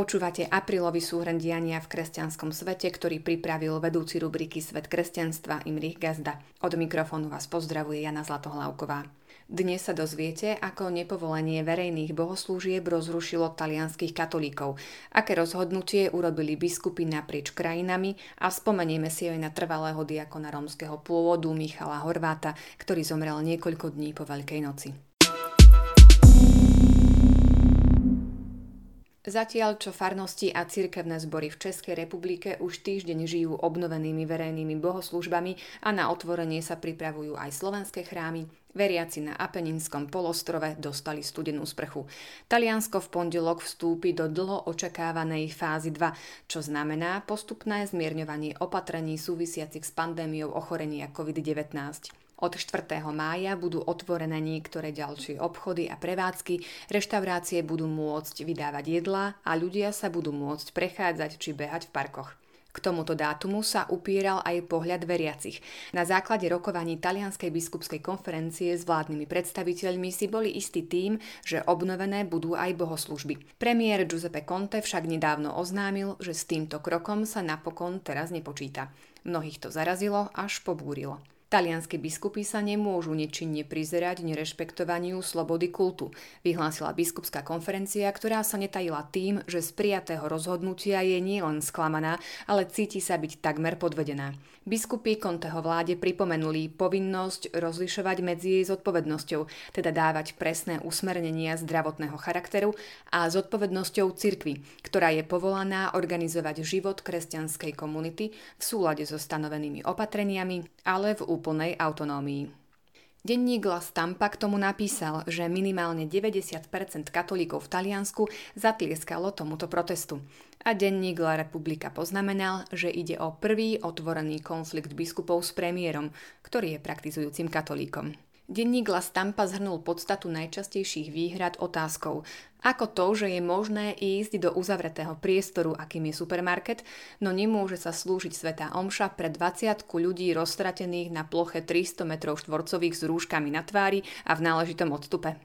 Počúvate aprílový súhrn diania v kresťanskom svete, ktorý pripravil vedúci rubriky Svet kresťanstva Imrich Gazda. Od mikrofónu vás pozdravuje Jana Zlatohlávková. Dnes sa dozviete, ako nepovolenie verejných bohoslúžieb rozrušilo talianských katolíkov, aké rozhodnutie urobili biskupy naprieč krajinami a spomenieme si aj na trvalého diakona rómskeho pôvodu Michala Horváta, ktorý zomrel niekoľko dní po Veľkej noci. Zatiaľ, čo farnosti a cirkevné zbory v Českej republike už týždeň žijú obnovenými verejnými bohoslužbami a na otvorenie sa pripravujú aj slovenské chrámy, veriaci na Apeninskom polostrove dostali studenú sprchu. Taliansko v pondelok vstúpi do dlho očakávanej fázy 2, čo znamená postupné zmierňovanie opatrení súvisiacich s pandémiou ochorenia COVID-19. Od 4. mája budú otvorené niektoré ďalšie obchody a prevádzky, reštaurácie budú môcť vydávať jedla a ľudia sa budú môcť prechádzať či behať v parkoch. K tomuto dátumu sa upieral aj pohľad veriacich. Na základe rokovaní Talianskej biskupskej konferencie s vládnymi predstaviteľmi si boli istí tým, že obnovené budú aj bohoslužby. Premiér Giuseppe Conte však nedávno oznámil, že s týmto krokom sa napokon teraz nepočíta. Mnohých to zarazilo až pobúrilo. Talianskí biskupy sa nemôžu nečinne prizerať nerešpektovaniu slobody kultu, vyhlásila biskupská konferencia, ktorá sa netajila tým, že z prijatého rozhodnutia je nielen sklamaná, ale cíti sa byť takmer podvedená. Biskupy Conteho vláde pripomenuli povinnosť rozlišovať medzi jej zodpovednosťou, teda dávať presné usmernenia zdravotného charakteru a zodpovednosťou cirkvy, ktorá je povolaná organizovať život kresťanskej komunity v súlade so stanovenými opatreniami, ale v úplnej autonómii. Denník La Stampa k tomu napísal, že minimálne 90% katolíkov v Taliansku zatlieskalo tomuto protestu. A denník La Republika poznamenal, že ide o prvý otvorený konflikt biskupov s premiérom, ktorý je praktizujúcim katolíkom. Denník La Stampa zhrnul podstatu najčastejších výhrad otázkou, ako to, že je možné ísť do uzavretého priestoru, akým je supermarket, no nemôže sa slúžiť Svetá Omša pre 20 ľudí roztratených na ploche 300 m štvorcových s rúškami na tvári a v náležitom odstupe.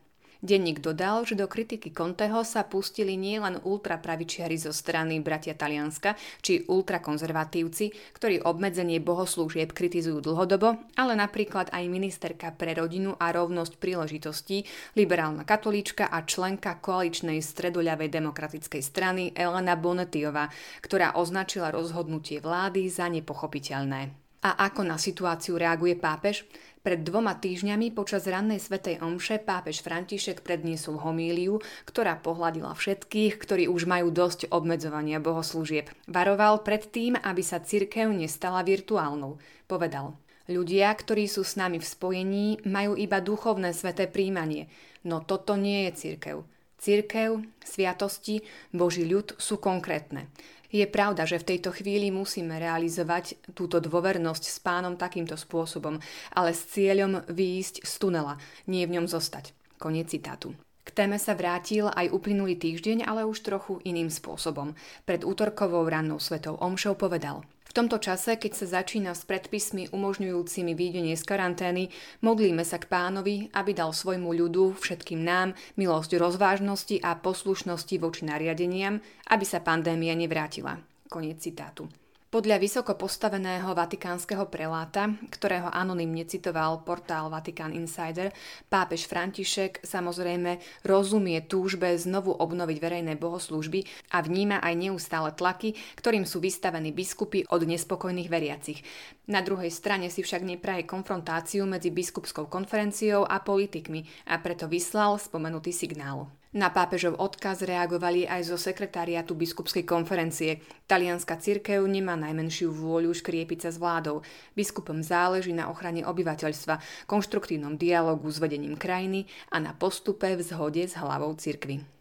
Denník dodal, že do kritiky Conteho sa pustili nielen ultrapravičiari zo strany bratia Talianska či ultrakonzervatívci, ktorí obmedzenie bohoslúžieb kritizujú dlhodobo, ale napríklad aj ministerka pre rodinu a rovnosť príležitostí, liberálna katolíčka a členka koaličnej stredoľavej demokratickej strany Elena Bonetiova, ktorá označila rozhodnutie vlády za nepochopiteľné. A ako na situáciu reaguje pápež? Pred dvoma týždňami počas rannej svetej omše pápež František predniesol homíliu, ktorá pohľadila všetkých, ktorí už majú dosť obmedzovania bohoslúžieb. Varoval pred tým, aby sa cirkev nestala virtuálnou. Povedal, ľudia, ktorí sú s nami v spojení, majú iba duchovné sveté príjmanie, no toto nie je cirkev. Cirkev, sviatosti, Boží ľud sú konkrétne. Je pravda, že v tejto chvíli musíme realizovať túto dôvernosť s pánom takýmto spôsobom, ale s cieľom výjsť z tunela, nie v ňom zostať. Koniec citátu. K téme sa vrátil aj uplynulý týždeň, ale už trochu iným spôsobom. Pred útorkovou rannou svetou omšou povedal – tomto čase, keď sa začína s predpismi umožňujúcimi výdenie z karantény, modlíme sa k pánovi, aby dal svojmu ľudu, všetkým nám, milosť rozvážnosti a poslušnosti voči nariadeniam, aby sa pandémia nevrátila. Koniec citátu. Podľa vysoko postaveného vatikánskeho preláta, ktorého anonymne citoval portál Vatican Insider, pápež František samozrejme rozumie túžbe znovu obnoviť verejné bohoslúžby a vníma aj neustále tlaky, ktorým sú vystavení biskupy od nespokojných veriacich. Na druhej strane si však nepraje konfrontáciu medzi biskupskou konferenciou a politikmi a preto vyslal spomenutý signál. Na pápežov odkaz reagovali aj zo sekretariátu biskupskej konferencie. Talianská cirkev nemá najmenšiu vôľu škriepiť sa s vládou. Biskupom záleží na ochrane obyvateľstva, konštruktívnom dialogu s vedením krajiny a na postupe v zhode s hlavou cirkvy.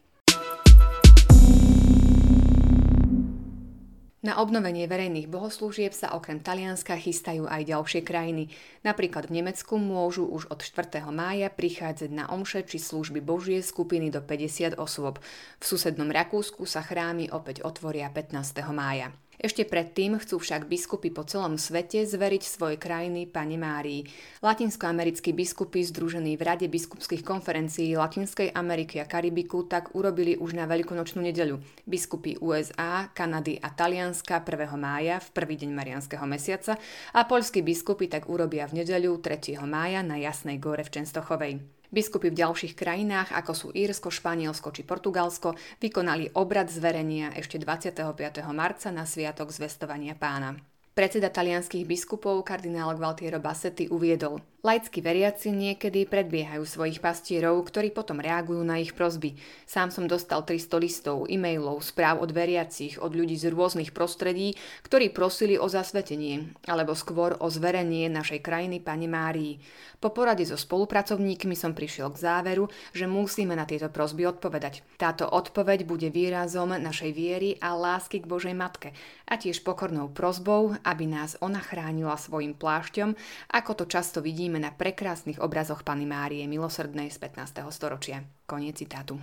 Na obnovenie verejných bohoslúžieb sa okrem Talianska chystajú aj ďalšie krajiny. Napríklad v Nemecku môžu už od 4. mája prichádzať na omše či služby Božie skupiny do 50 osôb. V susednom Rakúsku sa chrámy opäť otvoria 15. mája. Ešte predtým chcú však biskupy po celom svete zveriť svoje krajiny Pane Márii. Latinskoamerickí biskupy združení v Rade biskupských konferencií Latinskej Ameriky a Karibiku tak urobili už na veľkonočnú nedeľu. Biskupy USA, Kanady a Talianska 1. mája v prvý deň Marianského mesiaca a poľskí biskupy tak urobia v nedeľu 3. mája na Jasnej gore v Čenstochovej. Biskupy v ďalších krajinách, ako sú Írsko, Španielsko či Portugalsko, vykonali obrad zverenia ešte 25. marca na Sviatok zvestovania pána. Predseda talianských biskupov kardinál Gualtiero Bassetti uviedol – Laickí veriaci niekedy predbiehajú svojich pastierov, ktorí potom reagujú na ich prozby. Sám som dostal 300 listov, e-mailov, správ od veriacich, od ľudí z rôznych prostredí, ktorí prosili o zasvetenie, alebo skôr o zverenie našej krajiny Pane Márii. Po porade so spolupracovníkmi som prišiel k záveru, že musíme na tieto prosby odpovedať. Táto odpoveď bude výrazom našej viery a lásky k Božej Matke a tiež pokornou prozbou, aby nás ona chránila svojim plášťom, ako to často vidíme vidíme na prekrásnych obrazoch Pany Márie milosrdnej z 15. storočia. Koniec citátu.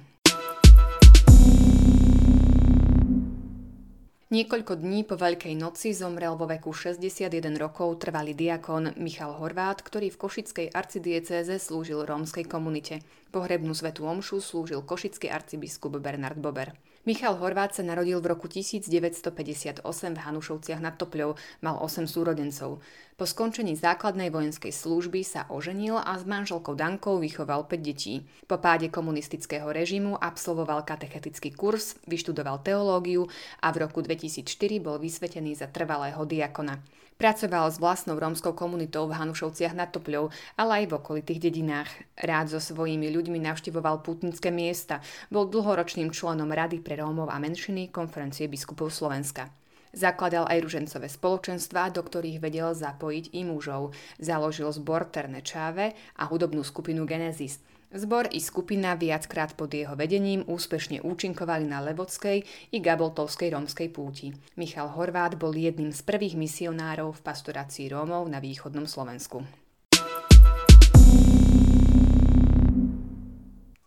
Niekoľko dní po Veľkej noci zomrel vo veku 61 rokov trvalý diakon Michal Horvát, ktorý v Košickej arcidiecéze slúžil rómskej komunite. Pohrebnú svetú omšu slúžil košický arcibiskup Bernard Bober. Michal Horvát sa narodil v roku 1958 v Hanušovciach nad Topľou, mal 8 súrodencov. Po skončení základnej vojenskej služby sa oženil a s manželkou Dankou vychoval 5 detí. Po páde komunistického režimu absolvoval katechetický kurz, vyštudoval teológiu a v roku 2004 bol vysvetený za trvalého diakona. Pracoval s vlastnou rómskou komunitou v Hanušovciach nad Topľou, ale aj v okolitých dedinách. Rád so svojimi ľuďmi navštevoval pútnické miesta, bol dlhoročným členom Rady pre Rómov a menšiny konferencie biskupov Slovenska. Zakladal aj ružencové spoločenstvá, do ktorých vedel zapojiť i mužov. Založil zbor Terne Čáve a hudobnú skupinu Genesis – Zbor i skupina viackrát pod jeho vedením úspešne účinkovali na Levodskej i Gaboltovskej rómskej púti. Michal Horvát bol jedným z prvých misionárov v pastorácii Rómov na východnom Slovensku.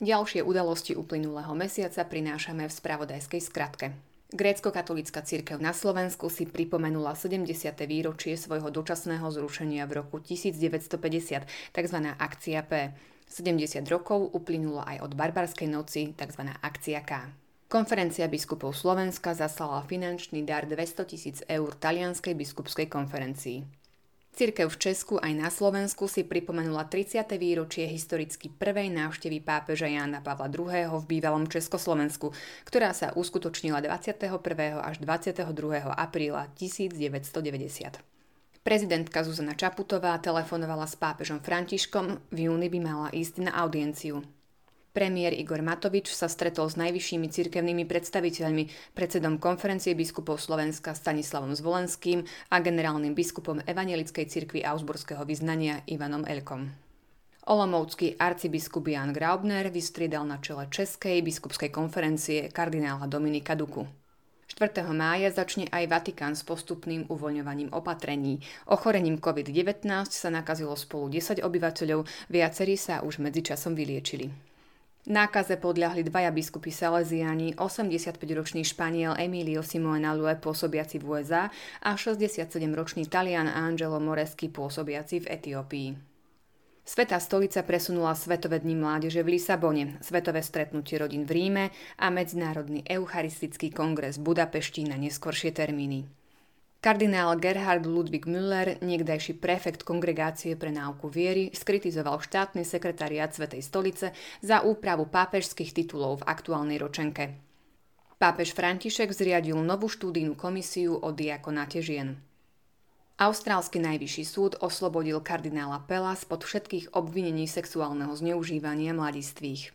Ďalšie udalosti uplynulého mesiaca prinášame v spravodajskej skratke. Grécko-katolická církev na Slovensku si pripomenula 70. výročie svojho dočasného zrušenia v roku 1950, tzv. akcia P. 70 rokov uplynulo aj od barbarskej noci, tzv. akcia K. Konferencia biskupov Slovenska zaslala finančný dar 200 tisíc eur talianskej biskupskej konferencii. Cirkev v Česku aj na Slovensku si pripomenula 30. výročie historicky prvej návštevy pápeža Jána Pavla II. v bývalom Československu, ktorá sa uskutočnila 21. až 22. apríla 1990. Prezidentka Zuzana Čaputová telefonovala s pápežom Františkom, v júni by mala ísť na audienciu. Premiér Igor Matovič sa stretol s najvyššími cirkevnými predstaviteľmi, predsedom konferencie biskupov Slovenska Stanislavom Zvolenským a generálnym biskupom Evangelickej cirkvi Augsburského vyznania Ivanom Elkom. Olomoucký arcibiskup Jan Graubner vystriedal na čele Českej biskupskej konferencie kardinála Dominika Duku. 4. mája začne aj Vatikán s postupným uvoľňovaním opatrení. Ochorením COVID-19 sa nakazilo spolu 10 obyvateľov, viacerí sa už medzičasom vyliečili. Nákaze podľahli dvaja biskupy Salesiani, 85-ročný Španiel Emilio Simone Lue pôsobiaci v USA a 67-ročný Talian Angelo Moresky pôsobiaci v Etiópii. Svetá stolica presunula Svetové dni mládeže v Lisabone, Svetové stretnutie rodín v Ríme a Medzinárodný eucharistický kongres v Budapešti na neskoršie termíny. Kardinál Gerhard Ludwig Müller, niekdajší prefekt kongregácie pre náuku viery, skritizoval štátny sekretariat Svetej stolice za úpravu pápežských titulov v aktuálnej ročenke. Pápež František zriadil novú štúdijnú komisiu o diakonáte žien. Austrálsky najvyšší súd oslobodil kardinála Pela spod všetkých obvinení sexuálneho zneužívania mladistvých.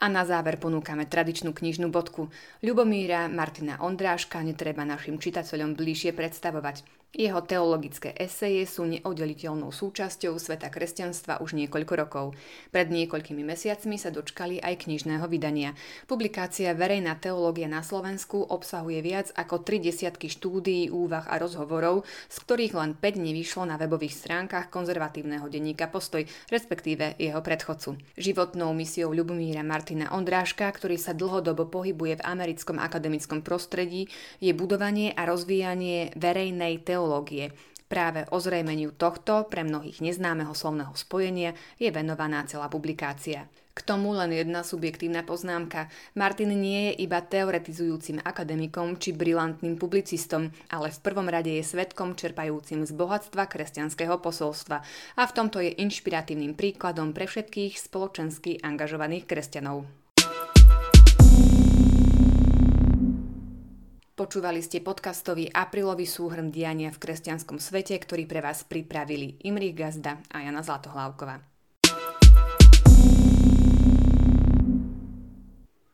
A na záver ponúkame tradičnú knižnú bodku. Ľubomíra Martina Ondráška netreba našim čitateľom bližšie predstavovať. Jeho teologické eseje sú neoddeliteľnou súčasťou sveta kresťanstva už niekoľko rokov. Pred niekoľkými mesiacmi sa dočkali aj knižného vydania. Publikácia Verejná teológia na Slovensku obsahuje viac ako tri desiatky štúdií, úvah a rozhovorov, z ktorých len 5 nevyšlo na webových stránkach konzervatívneho denníka Postoj, respektíve jeho predchodcu. Životnou misiou Ľubomíra Martina Ondráška, ktorý sa dlhodobo pohybuje v americkom akademickom prostredí, je budovanie a rozvíjanie verejnej teológie teológie. Práve ozrejmeniu tohto, pre mnohých neznámeho slovného spojenia, je venovaná celá publikácia. K tomu len jedna subjektívna poznámka. Martin nie je iba teoretizujúcim akademikom či brilantným publicistom, ale v prvom rade je svetkom čerpajúcim z bohatstva kresťanského posolstva a v tomto je inšpiratívnym príkladom pre všetkých spoločensky angažovaných kresťanov. Počúvali ste podcastový aprílový súhrn diania v kresťanskom svete, ktorý pre vás pripravili Imrich Gazda a Jana Zlatohlávková.